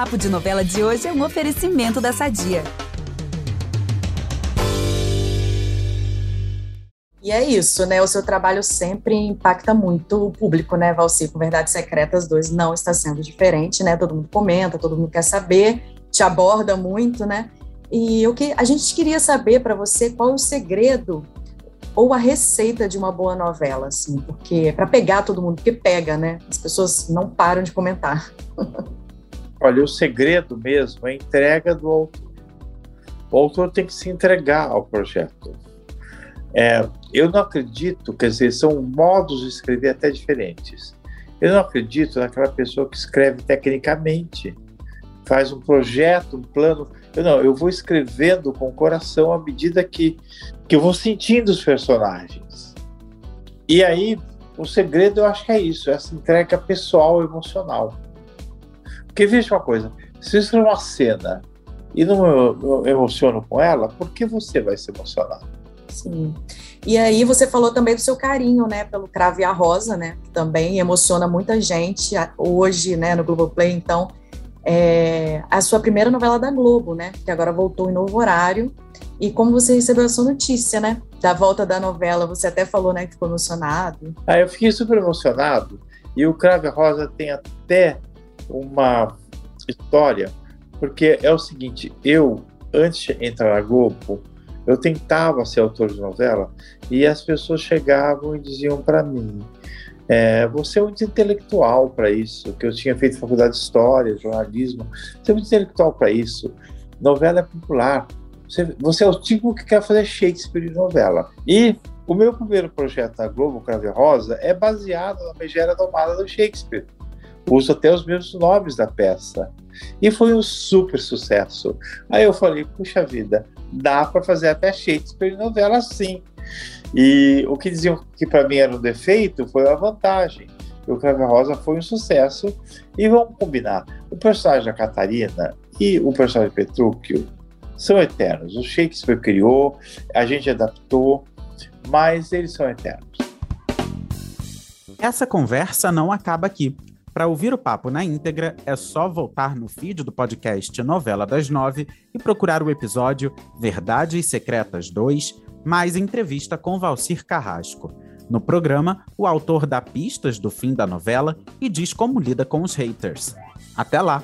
Papo de Novela de hoje é um oferecimento da Sadia. E é isso, né? O seu trabalho sempre impacta muito o público, né, Valci? Com Verdades Secretas 2 não está sendo diferente, né? Todo mundo comenta, todo mundo quer saber, te aborda muito, né? E o que a gente queria saber para você qual é o segredo ou a receita de uma boa novela, assim, porque é para pegar todo mundo, porque pega, né? As pessoas não param de comentar. Olha, o segredo mesmo é a entrega do autor. O autor tem que se entregar ao projeto. É, eu não acredito, quer dizer, são modos de escrever até diferentes. Eu não acredito naquela pessoa que escreve tecnicamente, faz um projeto, um plano. Eu não, eu vou escrevendo com o coração à medida que, que eu vou sentindo os personagens. E aí, o segredo eu acho que é isso, essa entrega pessoal, emocional. Porque veja uma coisa, se eu escrevo uma cena e não eu, eu emociono com ela, por que você vai se emocionar? Sim. E aí você falou também do seu carinho, né, pelo Cravo e a Rosa, né, que também emociona muita gente hoje, né, no Globoplay, então, é a sua primeira novela da Globo, né, que agora voltou em novo horário, e como você recebeu essa notícia, né, da volta da novela, você até falou, né, que ficou emocionado. Ah, eu fiquei super emocionado, e o Cravo e a Rosa tem até uma história, porque é o seguinte, eu, antes de entrar na Globo, eu tentava ser autor de novela e as pessoas chegavam e diziam para mim: é, você é muito intelectual para isso, que eu tinha feito faculdade de história, jornalismo, você é muito intelectual para isso. Novela é popular. Você, você, é o tipo que quer fazer Shakespeare de novela. E o meu primeiro projeto na Globo, Crave Rosa, é baseado na Megera Domada do Shakespeare. Uso até os mesmos nomes da peça. E foi um super sucesso. Aí eu falei, puxa vida, dá para fazer até Shakespeare novela assim. E o que diziam que para mim era um defeito foi uma vantagem. O Crave Rosa foi um sucesso. E vamos combinar: o personagem da Catarina e o personagem Petrúquio são eternos. O Shakespeare criou, a gente adaptou, mas eles são eternos. Essa conversa não acaba aqui. Para ouvir o papo na íntegra, é só voltar no feed do podcast Novela das Nove e procurar o episódio Verdades Secretas 2, mais entrevista com Valcir Carrasco. No programa, o autor dá pistas do fim da novela e diz como lida com os haters. Até lá!